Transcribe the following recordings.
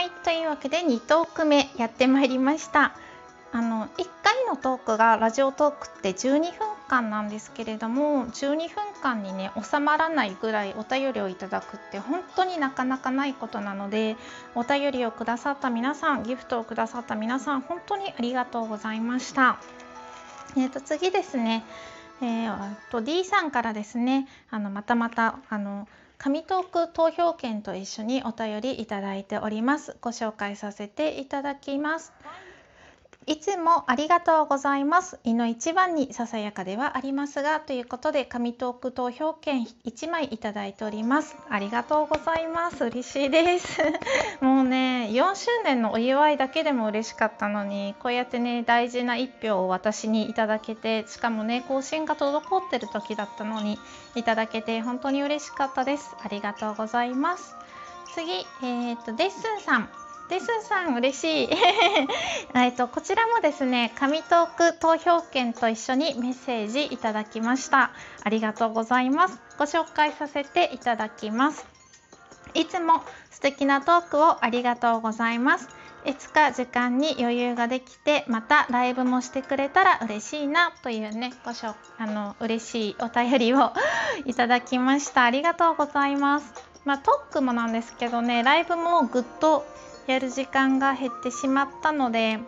はいというわけで2トーク目やってまいりました。あの1回のトークがラジオトークって12分間なんですけれども12分間にね収まらないぐらいお便りをいただくって本当になかなかないことなのでお便りをくださった皆さんギフトをくださった皆さん本当にありがとうございました。えー、と次ですね、えー、と D さんからですね。あのまたまたあの紙トーク投票券と一緒にお便りいただいております。ご紹介させていただきます。いつもありがとうございます。胃の一番にささやかではありますが、ということで、紙トーク投票券1枚いただいております。ありがとうございます。嬉しいです。もうね、4周年のお祝いだけでも嬉しかったのに、こうやってね、大事な1票を私にいただけて、しかもね、更新が滞ってる時だったのに、いただけて本当に嬉しかったです。ありがとうございます。次、えー、っと、デッスンさん。デスさん嬉しい。えっとこちらもですね紙トーク投票券と一緒にメッセージいただきました。ありがとうございます。ご紹介させていただきます。いつも素敵なトークをありがとうございます。いつか時間に余裕ができてまたライブもしてくれたら嬉しいなというねごしょあの嬉しいお便りを いただきました。ありがとうございます。まあ、トークもなんですけどねライブもぐっとやる時間が減ってしまったので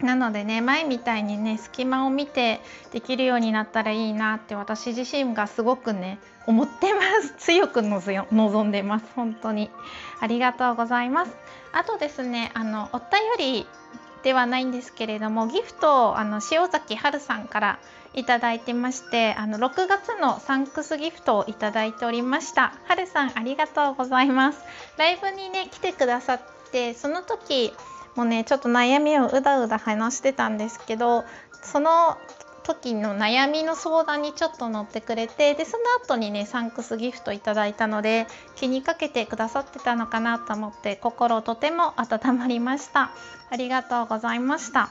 なのでね前みたいにね隙間を見てできるようになったらいいなって私自身がすごくね思ってます。強く望んでます。本当に。ありがとうございます。あとですねあのお便りではないんですけれどもギフトをあの塩崎春さんからいただいてましてあの6月のサンクスギフトをいただいておりました。春さんありがとうございます。ライブにね来てくださってその時もねちょっと悩みをうだうだ話してたんですけどその時の悩みの相談にちょっと乗ってくれてでその後にねサンクスギフトいただいたので気にかけてくださってたのかなと思って心とても温まりました。ありがとうございました。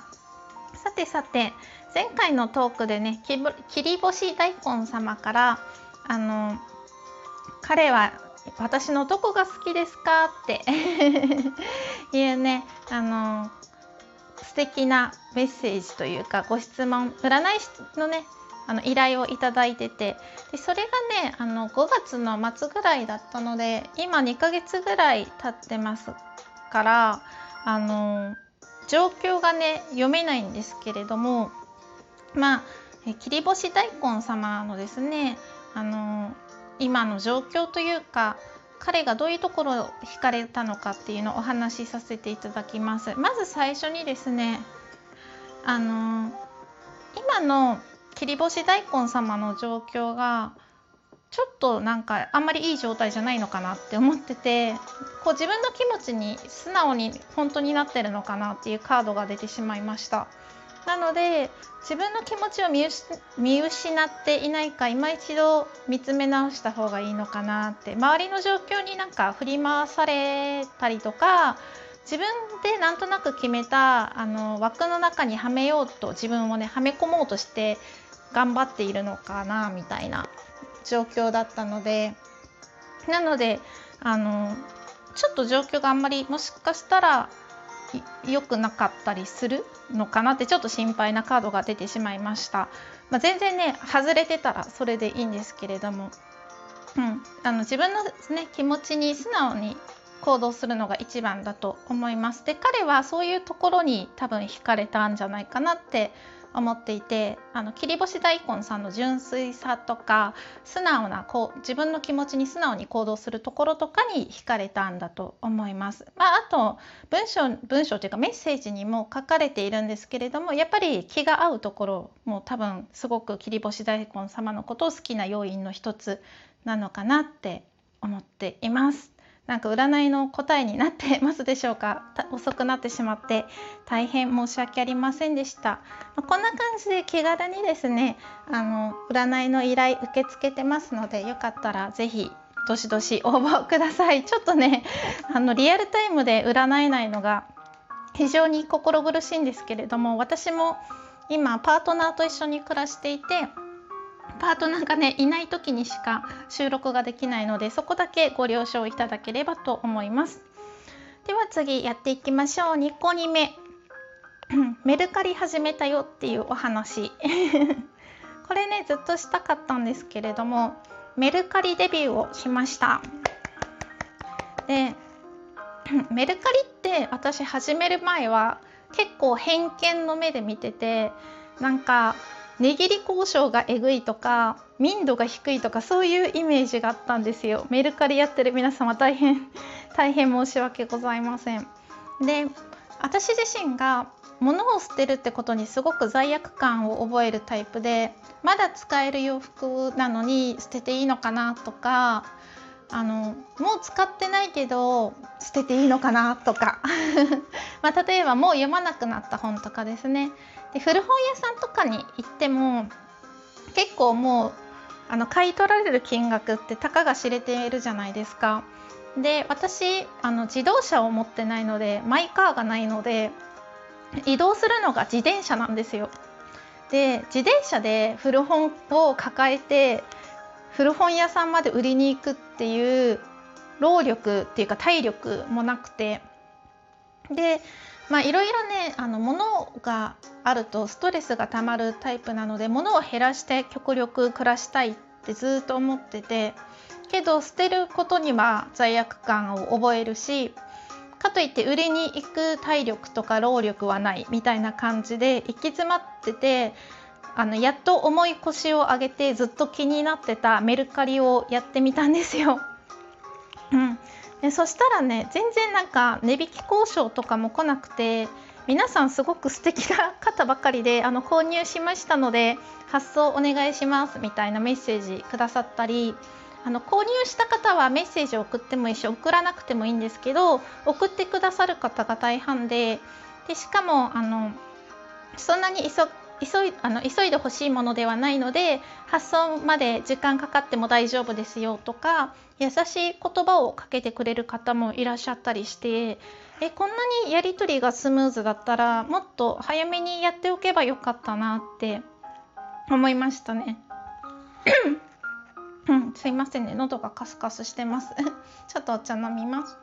さてさて前回のトークでね切り干し大根様からあの彼は私のどこが好きですか？って いうねあの素敵なメッセージというかご質問占い師のねあの依頼をいただいててでそれがねあの5月の末ぐらいだったので今2ヶ月ぐらい経ってますからあの状況がね読めないんですけれどもまあ切り干し大根様のですねあの今の状況というか彼がどういうところを惹かれたのかっていうのをお話しさせていただきます。まず最初にですねあの今の切り干し大根様の状況がちょっとなんかあんまりいい状態じゃないのかなって思っててこう自分の気持ちに素直に本当になってるのかなっていうカードが出てしまいました。なので自分の気持ちを見失っていないか今一度見つめ直した方がいいのかなって。周りの状況になんか振り回されたりとか自分でなんとなく決めたあの枠の中にはめようと自分をねはめ込もうとして頑張っているのかなみたいな状況だったので。なのであのちょっと状況があんまりもしかしたら良くなかったりするのかなってちょっと心配なカードが出てしまいました、まあ、全然ね外れてたらそれでいいんですけれども、うん、あの自分の、ね、気持ちに素直に行動するのが一番だと思います。で彼はそういうところに多分惹かれたんじゃないかなって思っていてあの切り干し大根さんの純粋さとか素直なこう自分の気持ちに素直に行動するところとかに惹かれたんだと思います。まあ、あと文章文章というかメッセージにも書かれているんですけれどもやっぱり気が合うところも多分すごく切り干し大根様のことを好きな要因の一つなのかなって思っています。なんか占いの答えになってますでしょうか？遅くなってしまって大変申し訳ありませんでした、まこんな感じで気軽にですねあの占いの依頼受け付けてますのでよかったら是非どしどし応募ください。ちょっとねあのリアルタイムで占えないのが非常に心苦しいんですけれども私も今パートナーと一緒に暮らしていてパートナーがねいない時にしか収録ができないのでそこだけご了承いただければと思います。では次やっていきましょう。2個2目。メルカリ始めたよっていうお話。これねずっとしたかったんですけれどもメルカリデビューをしました。で メルカリって私始める前は結構偏見の目で見ててなんか値切り交渉がえぐいとか民度が低いとかそういうイメージがあったんですよ。メルカリやってる皆様大変 大変申し訳ございません。で私自身が物を捨てるってことにすごく罪悪感を覚えるタイプでまだ使える洋服なのに捨てていいのかなとかあのもう使ってないけど捨てていいのかなとか まあ、例えばもう読まなくなった本とかですねで古本屋さんとかに行っても結構もうあの買い取られる金額ってたかが知れているじゃないですか。で私あの自動車を持ってないのでマイカーがないので移動するのが自転車なんですよ。で自転車で古本を抱えて古本屋さんまで売りに行くっていう労力っていうか体力もなくて。でまあいろいろねあの物があるとストレスがたまるタイプなので物を減らして極力暮らしたいってずっと思ってて。けど捨てることには罪悪感を覚えるしかといって売りに行く体力とか労力はないみたいな感じで行き詰まっててあのやっと重い腰を上げてずっと気になってたメルカリをやってみたんですよ。うん、でそしたらね全然なんか値引き交渉とかも来なくて皆さんすごく素敵な方ばかりであの購入しましたので発送お願いしますみたいなメッセージくださったりあの購入した方はメッセージを送ってもいいし送らなくてもいいんですけど送ってくださる方が大半ででしかもあのそんなに急急いあの急いでほしいものではないので発送まで時間かかっても大丈夫ですよとか優しい言葉をかけてくれる方もいらっしゃったりしてえこんなにやり取りがスムーズだったらもっと早めにやっておけばよかったなって思いましたね。うん、すいませんね。喉がカスカスしてます。ちょっとお茶飲みます。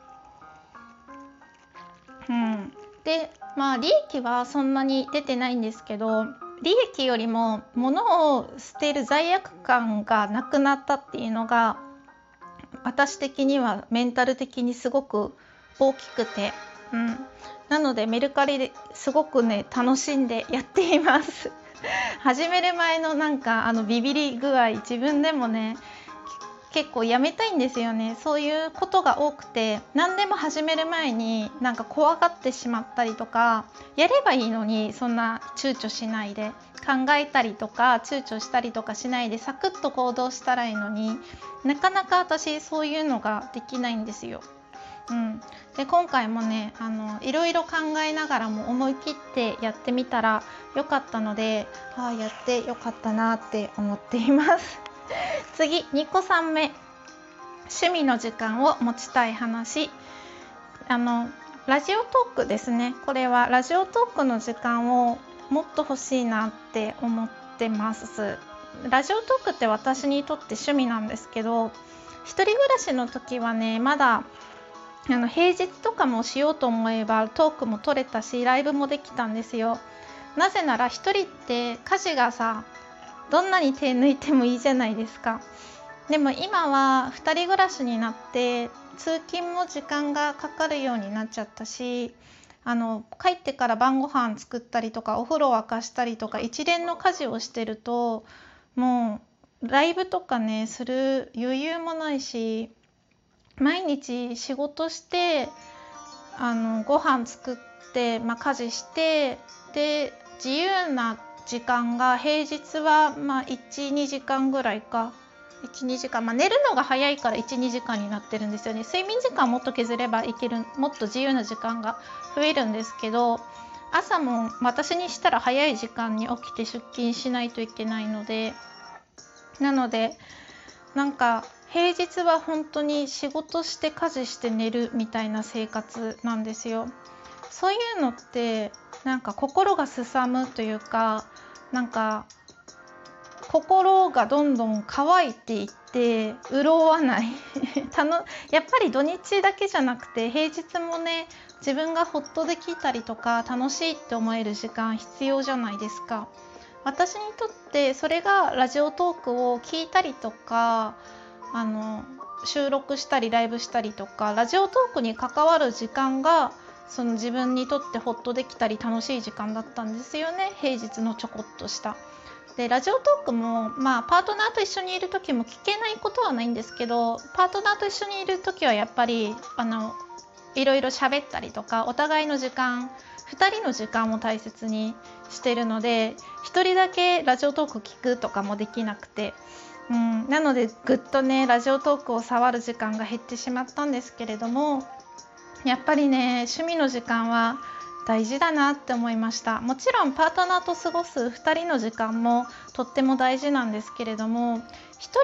うん。でまあ利益はそんなに出てないんですけど利益よりも物を捨てる罪悪感がなくなったっていうのが私的にはメンタル的にすごく大きくて、うん、なのでメルカリですごくね楽しんでやっています。始める前のなんかあのビビり具合自分でもね結構やめたいんですよねそういうことが多くて何でも始める前になんか怖がってしまったりとかやればいいのにそんな躊躇しないで考えたりとか躊躇したりとかしないでサクッと行動したらいいのになかなか私そういうのができないんですよ。うん、で今回もねあのいろいろ考えながらも思い切ってやってみたらよかったのでああやってよかったなって思っています。次2個3目。趣味の時間を持ちたい話。あのラジオトークですね。これはラジオトークの時間をもっと欲しいなって思ってます。ラジオトークって私にとって趣味なんですけど一人暮らしの時はねまだあの平日とかもしようと思えばトークも取れたしライブもできたんですよ。なぜなら1人って家事がさどんなに手抜いてもいいじゃないですか。でも今は2人暮らしになって通勤も時間がかかるようになっちゃったしあの帰ってから晩ご飯作ったりとかお風呂沸かしたりとか一連の家事をしてるともうライブとかねする余裕もないし毎日仕事してあのご飯作って、まあ、家事してで自由な時間が平日はまあ12時間ぐらいか。12時間、まあ、寝るのが早いから12時間になってるんですよね。睡眠時間もっと削ればいけるもっと自由な時間が増えるんですけど朝も私にしたら早い時間に起きて出勤しないといけないのでなのでなんか平日は本当に仕事して家事して寝るみたいな生活なんですよ。そういうのってなんか心がすさむというかなんか心がどんどん乾いていって潤わない たのやっぱり土日だけじゃなくて平日もね自分がほっとできたりとか楽しいって思える時間必要じゃないですか。私にとってそれがラジオトークを聞いたりとかあの収録したりライブしたりとかラジオトークに関わる時間がその自分にとってほっとできたり楽しい時間だったんですよね平日のちょこっとした。でラジオトークも、まあ、パートナーと一緒にいる時も聞けないことはないんですけどパートナーと一緒にいる時はやっぱりあのいろいろ喋ったりとかお互いの時間2人の時間を大切にしてるので1人だけラジオトーク聞くとかもできなくて、うん、なのでぐっとねラジオトークを触る時間が減ってしまったんですけれどもやっぱりね趣味の時間は大事だなって思いましたもちろんパートナーと過ごす2人の時間もとっても大事なんですけれども1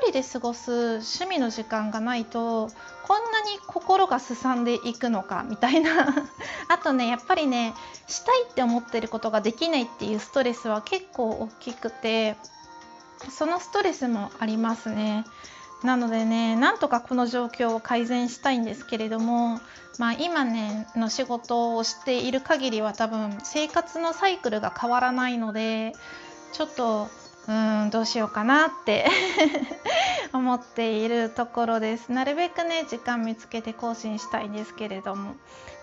人で過ごす趣味の時間がないとこんなに心がすさんでいくのかみたいな あとねやっぱりねしたいって思ってることができないっていうストレスは結構大きくてそのストレスもありますね。なのでねなんとかこの状況を改善したいんですけれども、まあ、今ねの仕事をしている限りは多分生活のサイクルが変わらないのでちょっとうんどうしようかなって思っているところです。なるべくね時間見つけて更新したいんですけれども。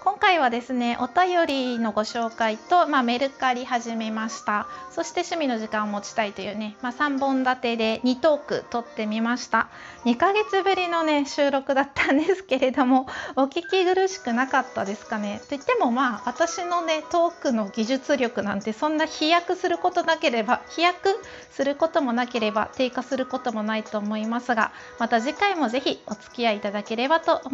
今回はですねお便りのご紹介と、まあ、メルカリ始めました。そして趣味の時間を持ちたいというね、まあ、3本立てで2トーク撮ってみました。2ヶ月ぶりのね収録だったんですけれどもお聞き苦しくなかったですかね。といってもまあ私のねトークの技術力なんてそんな飛躍することなければ飛躍することもなければ低下することもないと思います。がまた次回もぜひお付き合いいただければと思います。